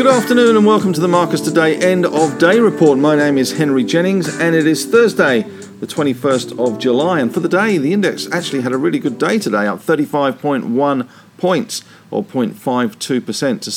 Good afternoon and welcome to the Marcus Today End of Day Report. My name is Henry Jennings and it is Thursday, the 21st of July. And for the day, the index actually had a really good day today, up 35.1 points or 0.52% to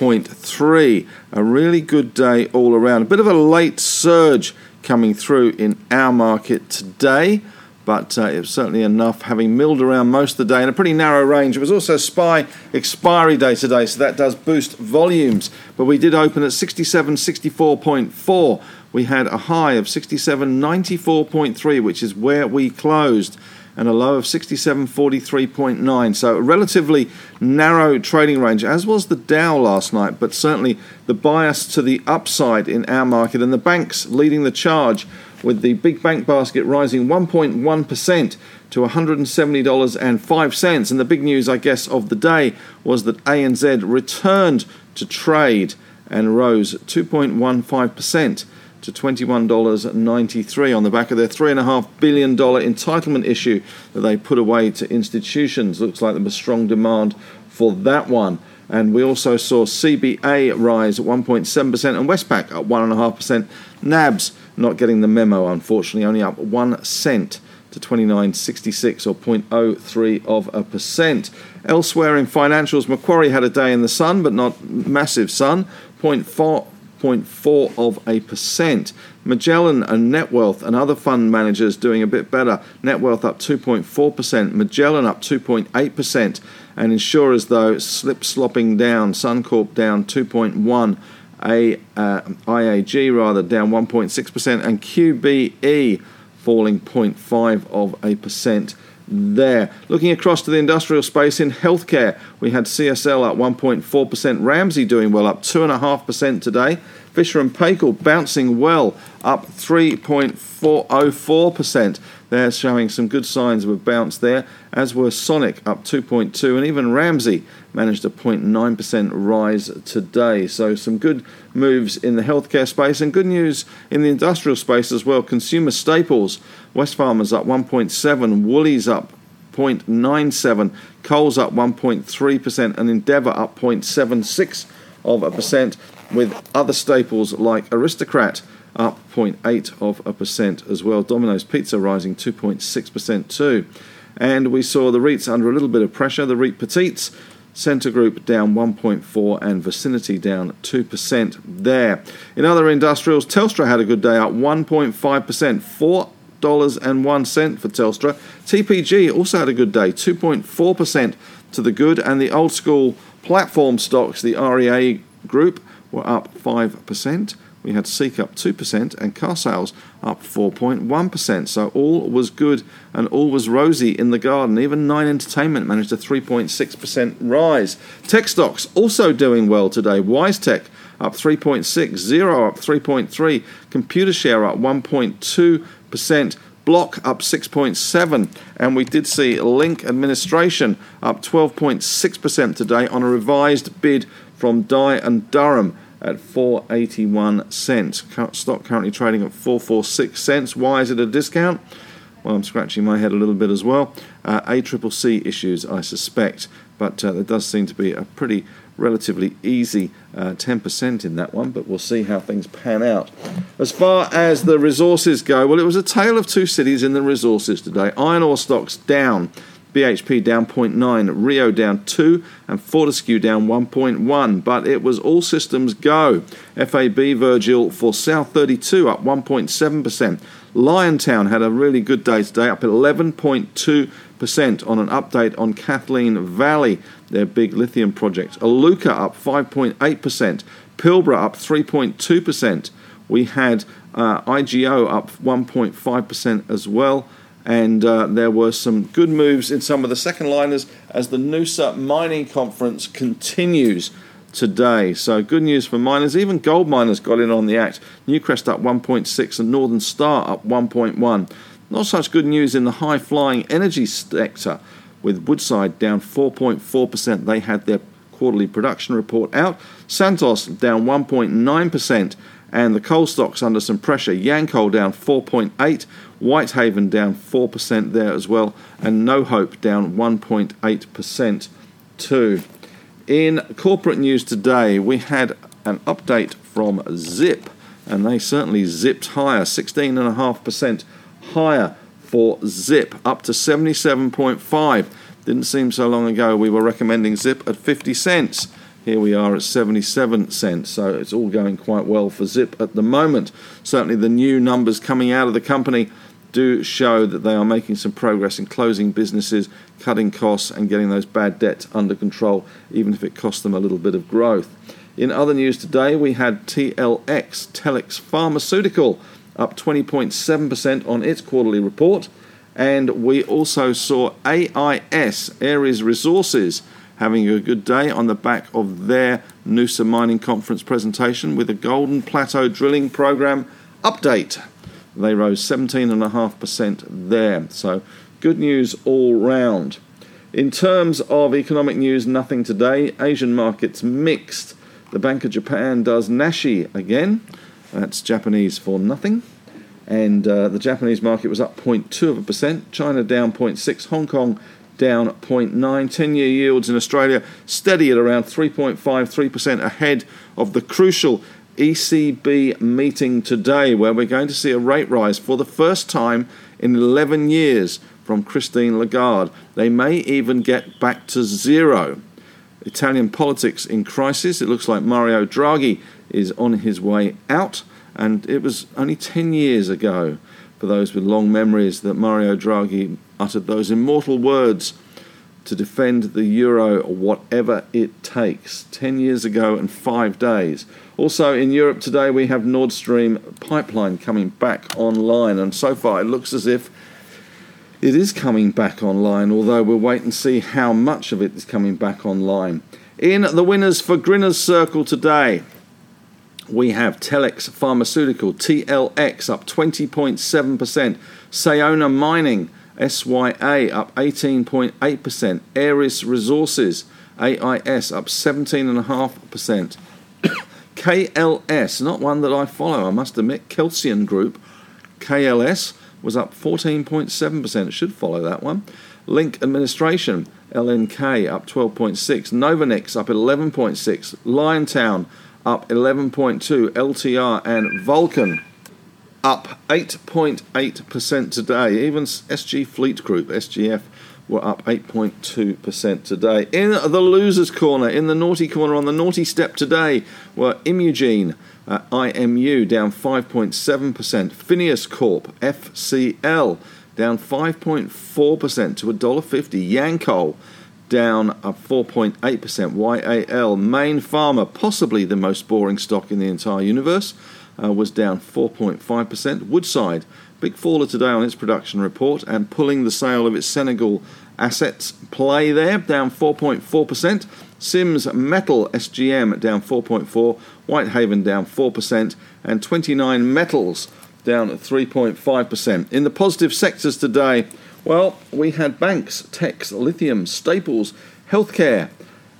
6,794.3. A really good day all around. A bit of a late surge coming through in our market today but uh, it was certainly enough having milled around most of the day in a pretty narrow range. It was also SPI expiry day today, so that does boost volumes. But we did open at 67.64.4. We had a high of 67.94.3, which is where we closed and a low of 67.43.9. So a relatively narrow trading range, as was the Dow last night, but certainly the bias to the upside in our market and the banks leading the charge with the big bank basket rising 1.1% to $170.05. And the big news, I guess, of the day was that ANZ returned to trade and rose 2.15% to $21.93 on the back of their $3.5 billion entitlement issue that they put away to institutions. Looks like there was strong demand for that one. And we also saw CBA rise at 1.7% and Westpac at 1.5%. NABs not getting the memo, unfortunately, only up 1 cent to 29.66 or 0.03 of a percent. Elsewhere in financials, Macquarie had a day in the sun, but not massive sun, 0.4 0.4 of a percent. Magellan and Netwealth and other fund managers doing a bit better. Netwealth up 2.4%, Magellan up 2.8%, and insurers though slip slopping down. Suncorp down 2.1. A, uh, IAG rather down 1.6% and QBE falling 0.5 of a percent there. Looking across to the industrial space in healthcare, we had CSL up 1.4%, Ramsay doing well, up 2.5% today. Fisher and Paykel bouncing well, up 3.404%. They're showing some good signs of a bounce there, as were Sonic up 2.2, and even Ramsay managed a 0.9% rise today. So some good moves in the healthcare space, and good news in the industrial space as well. Consumer staples, Wesfarmers up 1.7, Woolies up 0.97, Coles up 1.3%, and Endeavour up 0.76 of a percent with other staples like Aristocrat up 0.8 of a percent as well. Domino's Pizza rising 2.6% too. And we saw the REITs under a little bit of pressure. The REIT Petites, Scentre Group down 1.4 and Vicinity down 2% there. In other industrials, Telstra had a good day up 1.5%, four dollars and one cent for Telstra. TPG also had a good day, 2.4% to the good, and the old school platform stocks, the REA group, were up 5%. We had Seek up 2% and Carsales up 4.1%. So all was good and all was rosy in the garden. Even Nine Entertainment managed a 3.6% rise. Tech stocks also doing well today. WiseTech up 3.6, Xero up 3.3, Computershare up 1.2%. Block up 6.7, and we did see Link Administration up 12.6% today on a revised bid from Dye and Durham at 481 cents. Stock currently trading at 446 cents. Why is it a discount? Well, I'm scratching my head a little bit as well. Uh, ACCC issues, I suspect, but uh, there does seem to be a pretty relatively easy uh, 10% in that one, but we'll see how things pan out. As far as the resources go, well, it was a tale of two cities in the resources today. Iron ore stocks down BHP down 0.9, Rio down 2, and Fortescue down 1.1. But it was all systems go. FAB Virgil for South 32 up 1.7%. Liontown had a really good day today, up 11.2% on an update on Kathleen Valley, their big lithium project. Iluka up 5.8%. Pilbara up 3.2%. We had uh, IGO up 1.5% as well and uh, there were some good moves in some of the second liners as the Noosa Mining Conference continues today. So good news for miners. Even gold miners got in on the act. Newcrest up 1.6 and Northern Star up 1.1. Not such good news in the high flying energy sector with Woodside down 4.4%. They had their quarterly production report out. Santos down 1.9% And the coal stocks under some pressure. Yancoal down 4.8, Whitehaven down 4% there as well, and No Hope down 1.8% too. In corporate news today, we had an update from Zip, and they certainly zipped higher, 16.5% higher for Zip, up to 77.5. Didn't seem so long ago we were recommending Zip at 50 cents. Here we are at 77 cents, so it's all going quite well for Zip at the moment. Certainly, the new numbers coming out of the company do show that they are making some progress in closing businesses, cutting costs, and getting those bad debts under control, even if it costs them a little bit of growth. In other news today, we had TLX, Telix Pharmaceutical, up 20.7% on its quarterly report. And we also saw AIS, Aeris Resources, having a good day on the back of their Noosa Mining Conference presentation with a Golden Plateau drilling program update. They rose 17.5% there. So good news all round. In terms of economic news, nothing today. Asian markets mixed. The Bank of Japan does Nashi again. That's Japanese for nothing. And uh, the Japanese market was up 0.2 of a percent. China down 0.6. Hong Kong down 0.9. 10 year yields in Australia steady at around 3.53% ahead of the crucial ECB meeting today, where we're going to see a rate rise for the first time in 11 years from Christine Lagarde. They may even get back to zero. Italian politics in crisis. It looks like Mario Draghi is on his way out, and it was only 10 years ago, for those with long memories, that Mario Draghi uttered those immortal words to defend the euro whatever it takes. 10 years ago and five days. Also in Europe today, we have Nord Stream pipeline coming back online, and so far it looks as if it is coming back online, although we'll wait and see how much of it is coming back online. In the winners for Grinner's Circle today, we have Telix Pharmaceutical, TLX up 20.7%, Sayona Mining SYA up 18.8%, Aeris Resources, AIS up 17.5%, KLS, not one that I follow, I must admit, Kelsian Group, KLS was up 14.7%, should follow that one. Link Administration, LNK up 12.6, Novonix up 11.6, Liontown up 11.2, LTR and Vulcan up 8.8% today. Even SG Fleet Group, SGF, were up 8.2% today. In the losers' corner, in the naughty corner, on the naughty step today, were Imugene, uh, IMU, down 5.7%. Fineos Corp, FCL, down 5.4% to $1.50. Yancoal, down 4.8%. YAL, Mayne Pharma, possibly the most boring stock in the entire universe, uh, was down 4.5%. Woodside, big faller today on its production report and pulling the sale of its Senegal assets play there, down 4.4%. Sims Metal SGM down 4.4%. Whitehaven down 4%, and 29 Metals down 3.5%. In the positive sectors today, well, we had banks, techs, lithium, staples, healthcare.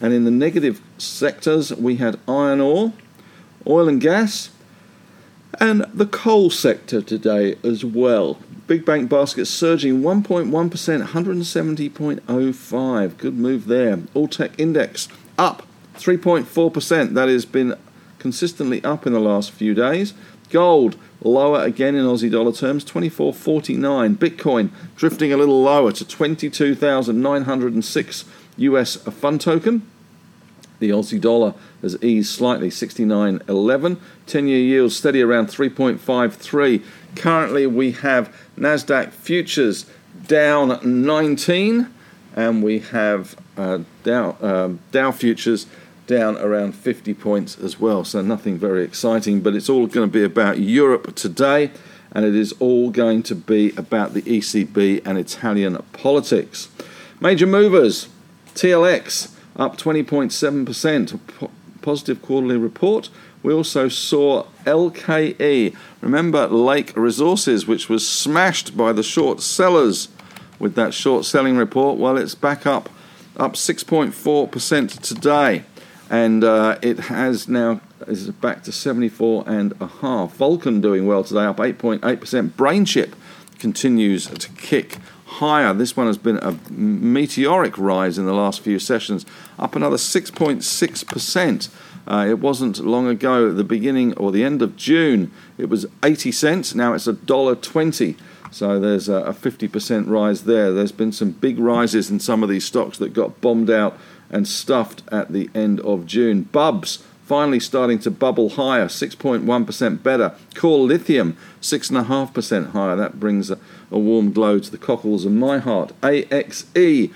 And in the negative sectors, we had iron ore, oil and gas, and the coal sector today as well. Big bank basket surging 1.1%, 170.05. Good move there. All tech index up 3.4%. That has been consistently up in the last few days. Gold lower again in Aussie dollar terms, 24.49. Bitcoin drifting a little lower to 22,906 US a fund token. The Aussie dollar has eased slightly, 69.11. 10 year yield steady around 3.53. Currently, we have NASDAQ futures down 19, and we have uh, Dow, um, Dow futures down around 50 points as well. So nothing very exciting, but it's all going to be about Europe today, and it is all going to be about the ECB and Italian politics. Major movers TLX up 20.7%, positive quarterly report. We also saw LKE, remember Lake Resources, which was smashed by the short sellers with that short selling report. Well, it's back up, up 6.4% today and uh, it has now is back to 74 and a half. Vulcan doing well today, up 8.8%. Brainchip continues to kick higher. This one has been a meteoric rise in the last few sessions, up another 6.6%. Uh, it wasn't long ago, the beginning or the end of June, it was 80 cents. Now it's $1.20. So there's a 50% rise there. There's been some big rises in some of these stocks that got bombed out and stuffed at the end of June. Bubs finally starting to bubble higher, 6.1% better. Core Lithium, 6.5% higher. That brings a, a, warm glow to the cockles of my heart. AXE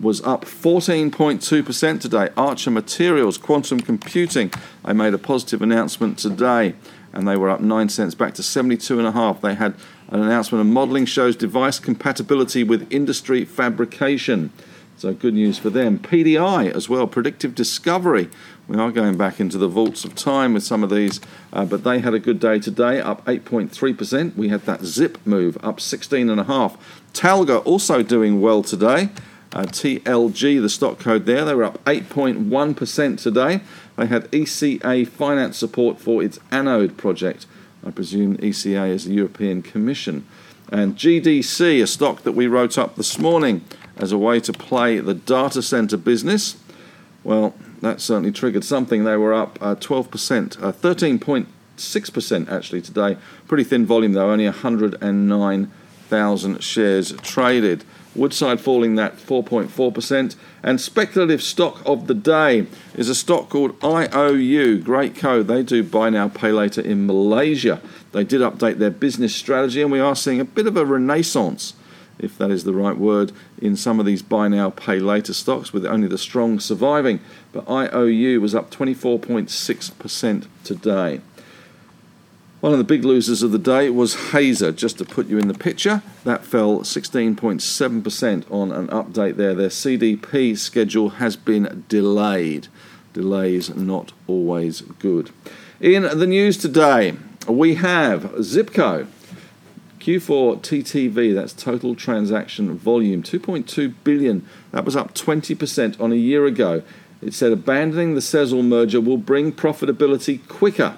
was up 14.2% today. Archer Materials, Quantum Computing, I made a positive announcement today and they were up 9 cents back to 72.5. They had an announcement of modeling shows device compatibility with industry fabrication. So good news for them. PDI as well, predictive discovery. We are going back into the vaults of time with some of these, uh, but they had a good day today, up 8.3%. We had that zip move up 16.5. Talga also doing well today. Uh, TLG, the stock code there, they were up 8.1% today. They had ECA finance support for its anode project. I presume ECA is the European Commission. And GDC, a stock that we wrote up this morning as a way to play the data center business. Well, that certainly triggered something. They were up uh, 12%, uh, 13.6% actually today. Pretty thin volume though, only 109,000 shares traded. Woodside falling that 4.4%. And speculative stock of the day is a stock called IOU. Great code. They do buy now, pay later in Malaysia. They did update their business strategy, and we are seeing a bit of a renaissance, if that is the right word, in some of these buy now, pay later stocks, with only the strong surviving. But IOU was up 24.6% today. One of the big losers of the day was Hazer, just to put you in the picture. That fell 16.7% on an update there. Their CDP schedule has been delayed. Delays not always good. In the news today, we have Zipco. Q4 TTV, that's total transaction volume, 2.2 billion. That was up 20% on a year ago. It said abandoning the Sezzle merger will bring profitability quicker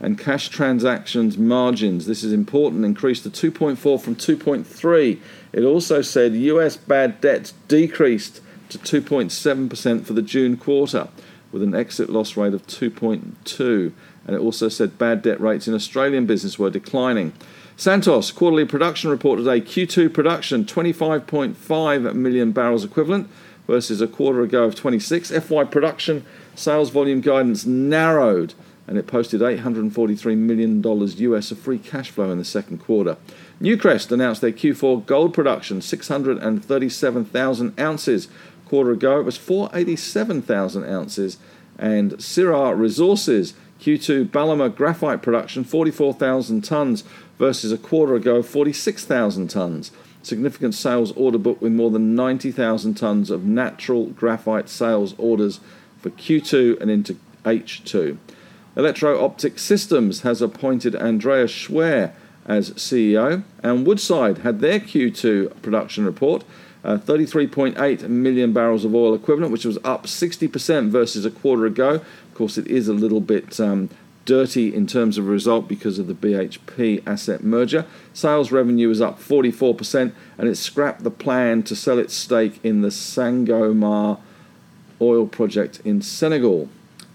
and cash transactions margins. This is important, increased to 2.4 from 2.3. It also said US bad debts decreased to 2.7% for the June quarter, with an exit loss rate of 2.2. And it also said bad debt rates in Australian business were declining. Santos quarterly production report today. Q2 production 25.5 million barrels equivalent versus a quarter ago of 26. FY production sales volume guidance narrowed and it posted $843 million US of free cash flow in the second quarter. Newcrest announced their Q4 gold production, 637,000 ounces. Quarter ago, it was 487,000 ounces. And Syrah Resources Q2 Balama graphite production, 44,000 tonnes versus a quarter ago, of 46,000 tonnes. Significant sales order book with more than 90,000 tonnes of natural graphite sales orders for Q2 and into H2. Electro Optic Systems has appointed Andreas Schwer as CEO, and Woodside had their Q2 production report. Uh, 33.8 million barrels of oil equivalent, which was up 60% versus a quarter ago. Of course, it is a little bit um, dirty in terms of result because of the BHP asset merger. Sales revenue is up 44%, and it scrapped the plan to sell its stake in the Sangomar oil project in Senegal.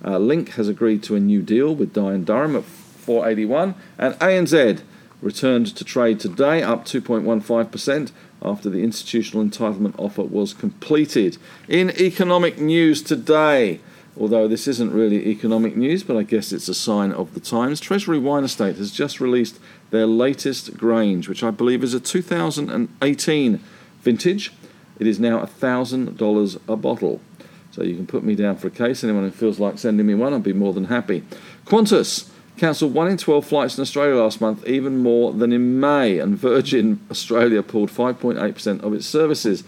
Uh, Link has agreed to a new deal with Dye & Durham at 481, and ANZ returned to trade today, up 2.15% after the institutional entitlement offer was completed. In economic news today, although this isn't really economic news, but I guess it's a sign of the times, Treasury Wine Estate has just released their latest Grange, which I believe is a 2018 vintage. It is now $1,000 a bottle. So you can put me down for a case. Anyone who feels like sending me one, I'd be more than happy. Qantas cancelled 1 in 12 flights in Australia last month, even more than in May, and Virgin Australia pulled 5.8% of its services.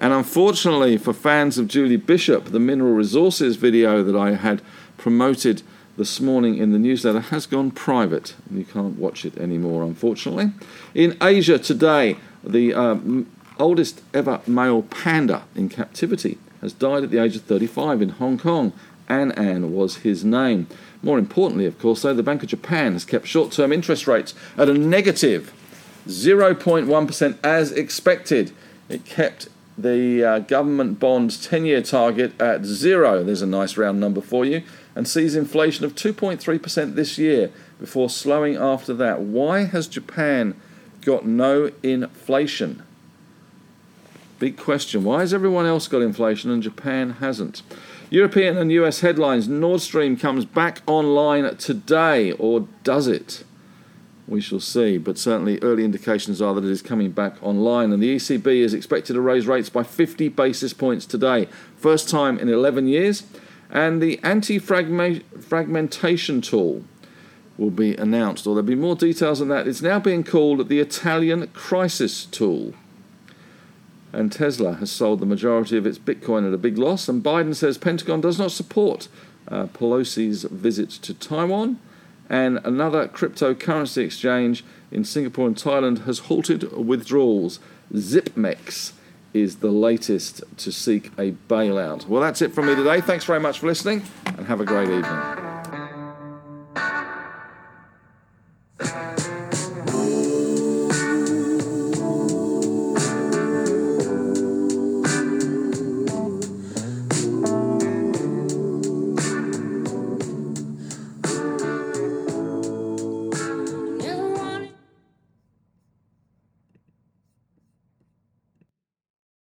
And unfortunately for fans of Julie Bishop, the mineral resources video that I had promoted this morning in the newsletter has gone private. You can't watch it anymore, unfortunately. In Asia today, the um, oldest ever male panda in captivity has died at the age of 35 in Hong Kong. An An was his name. More importantly, of course, though, the Bank of Japan has kept short term interest rates at a negative 0.1 as expected. It kept the uh, government bond 10 year target at zero. There's a nice round number for you. And sees inflation of 2.3% this year before slowing after that. Why has Japan got no inflation? Big question. Why has everyone else got inflation and Japan hasn't? European and US headlines Nord Stream comes back online today, or does it? We shall see, but certainly early indications are that it is coming back online. And the ECB is expected to raise rates by 50 basis points today, first time in 11 years. And the anti fragmentation tool will be announced, or there'll be more details on that. It's now being called the Italian Crisis Tool. And Tesla has sold the majority of its Bitcoin at a big loss. And Biden says Pentagon does not support uh, Pelosi's visit to Taiwan and another cryptocurrency exchange in Singapore and Thailand has halted withdrawals. ZipMex is the latest to seek a bailout. Well, that's it from me today. Thanks very much for listening and have a great evening.